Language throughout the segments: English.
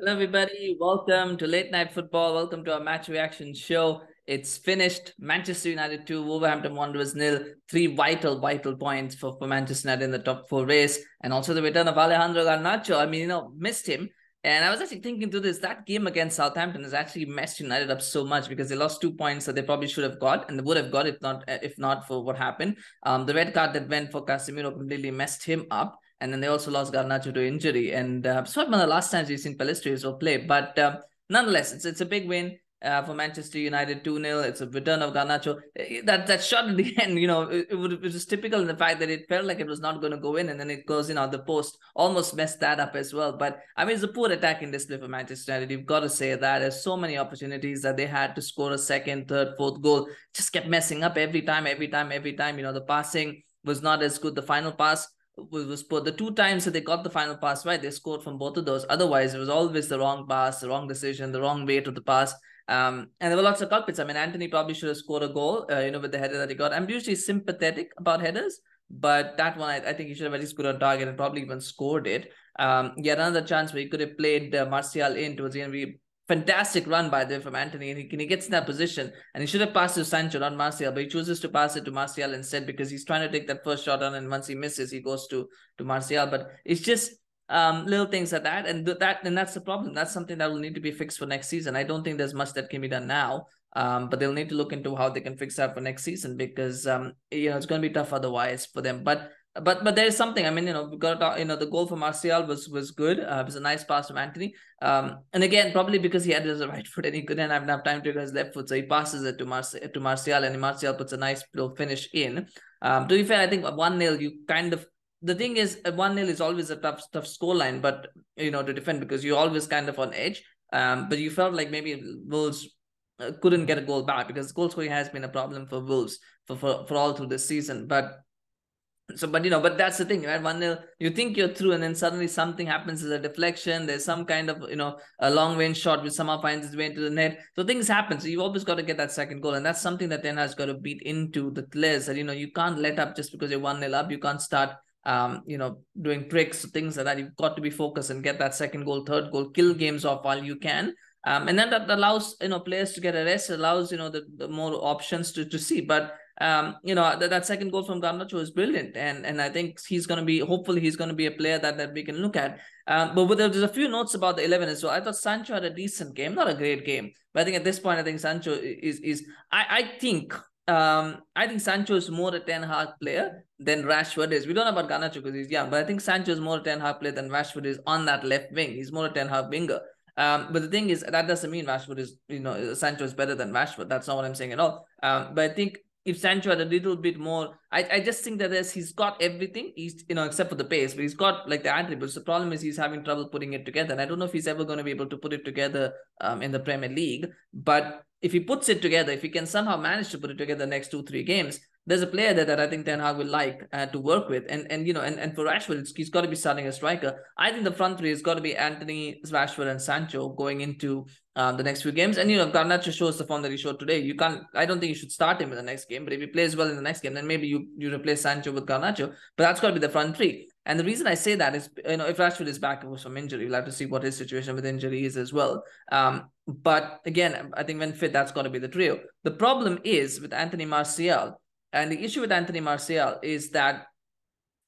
Hello, everybody. Welcome to Late Night Football. Welcome to our match reaction show. It's finished. Manchester United 2, Wolverhampton Wanderers nil. Three vital, vital points for, for Manchester United in the top four race. And also the return of Alejandro Garnacho. I mean, you know, missed him. And I was actually thinking through this. That game against Southampton has actually messed United up so much because they lost two points that they probably should have got and they would have got if not if not for what happened. Um, the red card that went for Casemiro completely messed him up. And then they also lost Garnacho to injury. And uh, it's one of the last times we've seen Pellistri as well play. But uh, nonetheless, it's it's a big win uh, for Manchester United 2 0. It's a return of Garnacho. Eh, that that shot at the end, you know, it, it, would, it was typical in the fact that it felt like it was not going to go in and then it goes in on the post. Almost messed that up as well. But I mean, it's a poor attacking display for Manchester United. You've got to say that. There's so many opportunities that they had to score a second, third, fourth goal. Just kept messing up every time, every time, every time. You know, the passing was not as good. The final pass was, was the two times that they got the final pass right, they scored from both of those. Otherwise, it was always the wrong pass, the wrong decision, the wrong way to the pass. Um, and there were lots of culprits. I mean, Antony probably should have scored a goal, uh, you know, with the header that he got. I'm usually sympathetic about headers, but that one, I, I think he should have at least put on target and probably even scored it. Um, yet another chance where he could have played uh, Martial in towards the end. We fantastic run by there from Antony. and he, he gets in that position, and he should have passed to Sancho, not Martial, but he chooses to pass it to Martial instead because he's trying to take that first shot on, and once he misses, he goes to to Martial. But it's just um, little things like that, and th- that and that's the problem. That's something that will need to be fixed for next season. I don't think there's much that can be done now. Um, but they'll need to look into how they can fix that for next season because um, you know it's going to be tough otherwise for them. But but but there is something. I mean, you know, we got you know the goal for Martial was was good. Uh, it was a nice pass from Antony. Um, and again, probably because he had his right foot and he couldn't have enough time to get his left foot, so he passes it to Martial to Martial, and Martial puts a nice little finish in. Um, to be fair, I think one 0 you kind of the thing is one 0 is always a tough tough score line, but you know to defend because you're always kind of on edge. Um, but you felt like maybe Wolves uh, couldn't get a goal back because goal scoring has been a problem for Wolves for, for, for all through this season. But so, but you know, but that's the thing, right? One nil, you think you're through, and then suddenly something happens as a deflection. There's some kind of you know a long range shot which somehow finds its way into the net. So things happen. So you've always got to get that second goal, and that's something that then has got to beat into the players. That you know you can't let up just because you're one nil up. You can't start um, you know, doing tricks, things like that. You've got to be focused and get that second goal, third goal, kill games off while you can. Um, and then that allows you know players to get a rest, allows you know the, the more options to, to see. But um, you know, that, that second goal from Garnacho is brilliant. And and I think he's going to be, hopefully, he's going to be a player that, that we can look at. Um, but there's a few notes about the 11 as well. I thought Sancho had a decent game, not a great game. But I think at this point, I think Sancho is, is I, I think, um, I think Sancho is more a Ten Hag player than Rashford is. We don't know about Garnacho because he's young, but I think Sancho is more a Ten Hag player than Rashford is on that left wing. He's more a Ten Hag winger. Um, but the thing is, that doesn't mean Rashford is, you know, Sancho is better than Rashford. That's not what I'm saying at all. Um, but I think if Sancho had a little bit more, I, I just think that he's got everything. He's you know except for the pace, but he's got like the attributes. The problem is he's having trouble putting it together, and I don't know if he's ever going to be able to put it together um, in the Premier League. But if he puts it together, if he can somehow manage to put it together the next two three games, there's a player there that I think Ten Hag will like uh, to work with, and and you know, and, and for Rashford, he's got to be starting a striker. I think the front three has got to be Antony, Rashford, and Sancho going into um, the next few games. And you know, Garnacho shows the form that he showed today. You can't. I don't think you should start him in the next game, but if he plays well in the next game, then maybe you you replace Sancho with Garnacho. But that's got to be the front three. And the reason I say that is, you know, if Rashford is back from injury, we'll have to see what his situation with injury is as well. Um, but again, I think when fit, that's got to be the trio. The problem is with Anthony Martial and the issue with Anthony Martial is that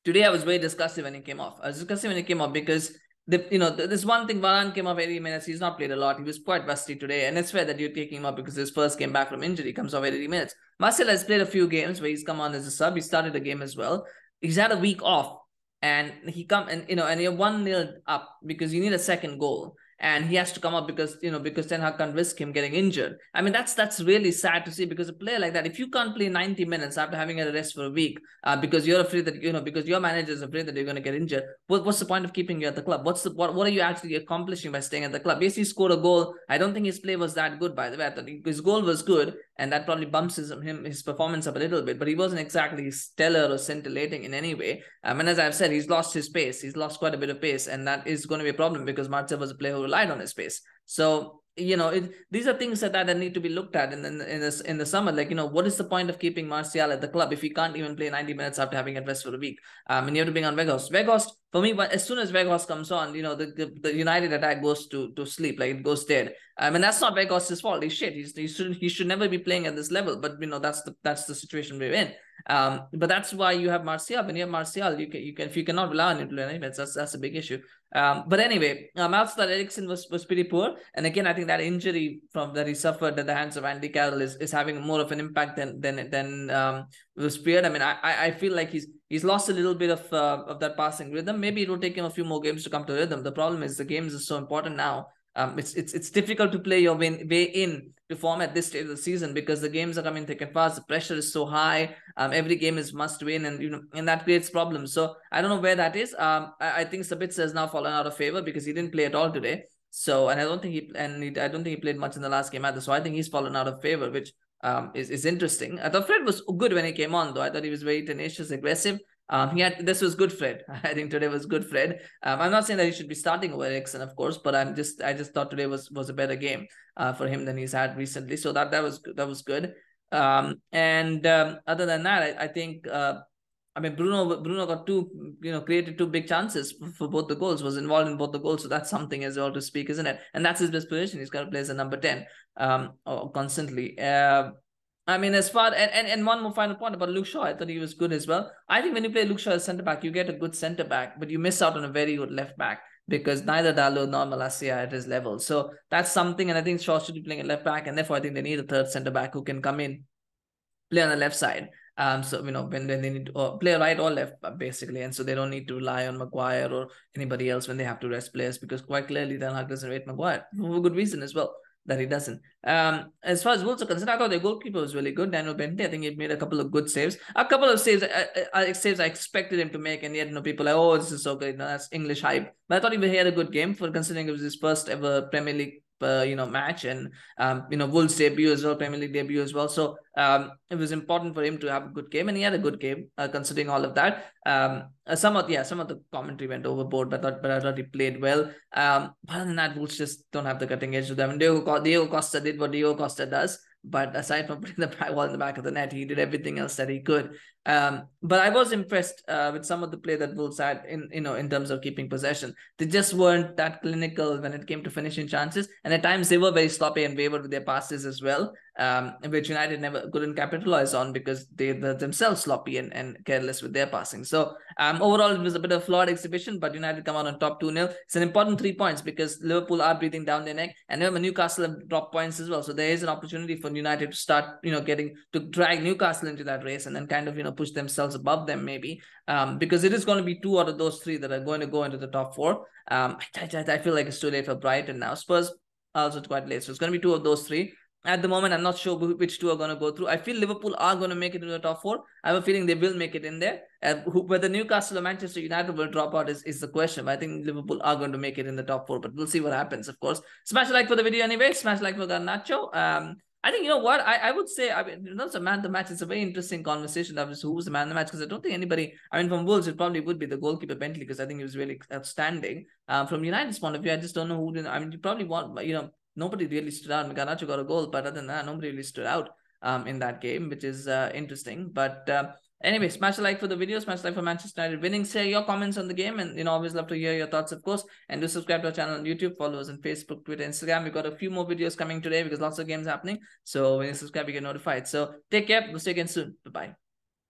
today I was very disgusted when he came off. I was disgusted when he came off because the you know this one thing Varane came off 80 minutes. He's not played a lot. He was quite rusty today, and it's fair that you're taking him up because his first game back from injury comes off 80 minutes. Martial has played a few games where he's come on as a sub. He started a game as well. He's had a week off, and he come and you know and you're one nil up because you need a second goal and he has to come up because you know because Ten Hag can't risk him getting injured. I mean that's that's really sad to see because a player like that, if you can't play 90 minutes after having a rest for a week, uh, because you're afraid that you know because your manager is afraid that you're going to get injured, what, what's the point of keeping you at the club? What's the what what are you actually accomplishing by staying at the club? Yes, he scored a goal. I don't think his play was that good by the way. I thought his goal was good, and that probably bumps his him his performance up a little bit, but he wasn't exactly stellar or scintillating in any way. I mean, as I've said, he's lost his pace. He's lost quite a bit of pace, and that is going to be a problem because Martial was a player who on his pace. So you know, it, these are things that, that need to be looked at in, in in this in the summer. Like you know, what is the point of keeping Martial at the club if he can't even play ninety minutes after having a rest for a week? Um, and you have to bring on Weghorst. Weghorst for me, but as soon as Weghorst comes on, you know, the, the, the, United attack goes to to sleep, like it goes dead. I mean, that's not Weghorst's fault. He's shit. He's, he should he should never be playing at this level. But you know, that's the that's the situation we're in. Um, but that's why you have Martial. When you have Martial, you can you can if you cannot rely on him to learn anyways, that's that's a big issue. Um, but anyway, um, outside Eriksen was was pretty poor, and again, I think that injury from that he suffered at the hands of Andy Carroll is, is having more of an impact than than than um was feared. I mean, I I feel like he's he's lost a little bit of uh, of that passing rhythm. Maybe it will take him a few more games to come to rhythm. The problem is the games is so important now um, it's it's it's difficult to play your way, way in to form at this stage of the season because the games are coming thick and fast. The pressure is so high. Um, every game is must win, and you know, and that creates problems. So I don't know where that is. Um, I, I think Sabitzer has now fallen out of favor because he didn't play at all today. So and I don't think he and he, I don't think he played much in the last game either. So I think he's fallen out of favor, which um is, is interesting. I thought Fred was good when he came on though. I thought he was very tenacious, aggressive. Um, he had this was good Fred. I think today was good Fred. Um, I'm not saying that he should be starting over Eriksen, of course, but I'm just I just thought today was was a better game uh, for him than he's had recently. So that that was that was good. Um, and um, other than that, I, I think uh, I mean Bruno Bruno got two you know created two big chances for, both the goals. Was involved in both the goals, so that's something as well to speak, isn't it? And that's his best position. He's got to play as a number ten um constantly. Uh, I mean, as far and, and, and one more final point about Luke Shaw, I thought he was good as well. I think when you play Luke Shaw as centre back, you get a good centre back, but you miss out on a very good left back because neither Dalot nor Malacia at his level. So that's something, and I think Shaw should be playing at left back, and therefore I think they need a third centre back who can come in, play on the left side. Um, so you know when, when they need to or play right or left basically, and so they don't need to rely on Maguire or anybody else when they have to rest players because quite clearly Ten Hag doesn't rate Maguire for good reason as well that he doesn't. Um, as far as Wolves are concerned, I thought the goalkeeper was really good. Daniel Bentley, I think he made a couple of good saves. A couple of saves, uh, uh, saves I expected him to make, and yet you know people like, oh, this is so good. No, that's English hype. But I thought he had a good game for considering it was his first ever Premier League uh, you know match and um, you know Wolves debut as well, Premier League debut as well. So um, it was important for him to have a good game, and he had a good game uh, considering all of that. Um, uh, some of yeah, some of the commentary went overboard, but I thought, but I thought he played well. Um, but other than that, Wolves just don't have the cutting edge to them. And Diego, Diego Costa did what Diego Costa does. But aside from putting the ball in the back of the net, he did everything else that he could. Um, but I was impressed uh, with some of the play that Wolves had in you know in terms of keeping possession. They just weren't that clinical when it came to finishing chances, and at times they were very sloppy and wavered with their passes as well um, which United never couldn't capitalize on because they were themselves sloppy and, and careless with their passing. So um, overall, it was a bit of a flawed exhibition, but United come out on top 2 0. It's an important three points because Liverpool are breathing down their neck, and remember, Newcastle have dropped points as well. So there is an opportunity for United to start, you know, getting to drag Newcastle into that race and then kind of, you know, push themselves above them maybe um, because it is going to be two out of those three that are going to go into the top four. Um, I, I, I feel like it's too late for Brighton now. Spurs also quite late. So it's going to be two of those three at the moment, I'm not sure which two are going to go through. I feel Liverpool are going to make it into the top four. I have a feeling they will make it in there. Uh, who, whether Newcastle or Manchester United will drop out is, is the question. But I think Liverpool are going to make it in the top four, but we'll see what happens, of course. Smash like for the video anyway. Smash like for Garnacho. Um, I think you know what I, I would say. I mean, in terms of man the match, it's a very interesting conversation. Was who was the man the match because I don't think anybody. I mean, from Wolves, it probably would be the goalkeeper Bentley because I think he was really outstanding. Um, from United's point of view, I just don't know who. Did, I mean, you probably want you know nobody really stood out. Garnacho got a goal, but other than that, nobody really stood out um, in that game, which is uh, interesting. But uh, anyway, smash a like for the video, smash like for Manchester United winning. Share your comments on the game, and you know, always love to hear your thoughts, of course. And do subscribe to our channel on YouTube, follow us on Facebook, Twitter, Instagram. We've got a few more videos coming today because lots of games happening. So when you subscribe, you get notified. So take care. We'll see you again soon. Bye bye.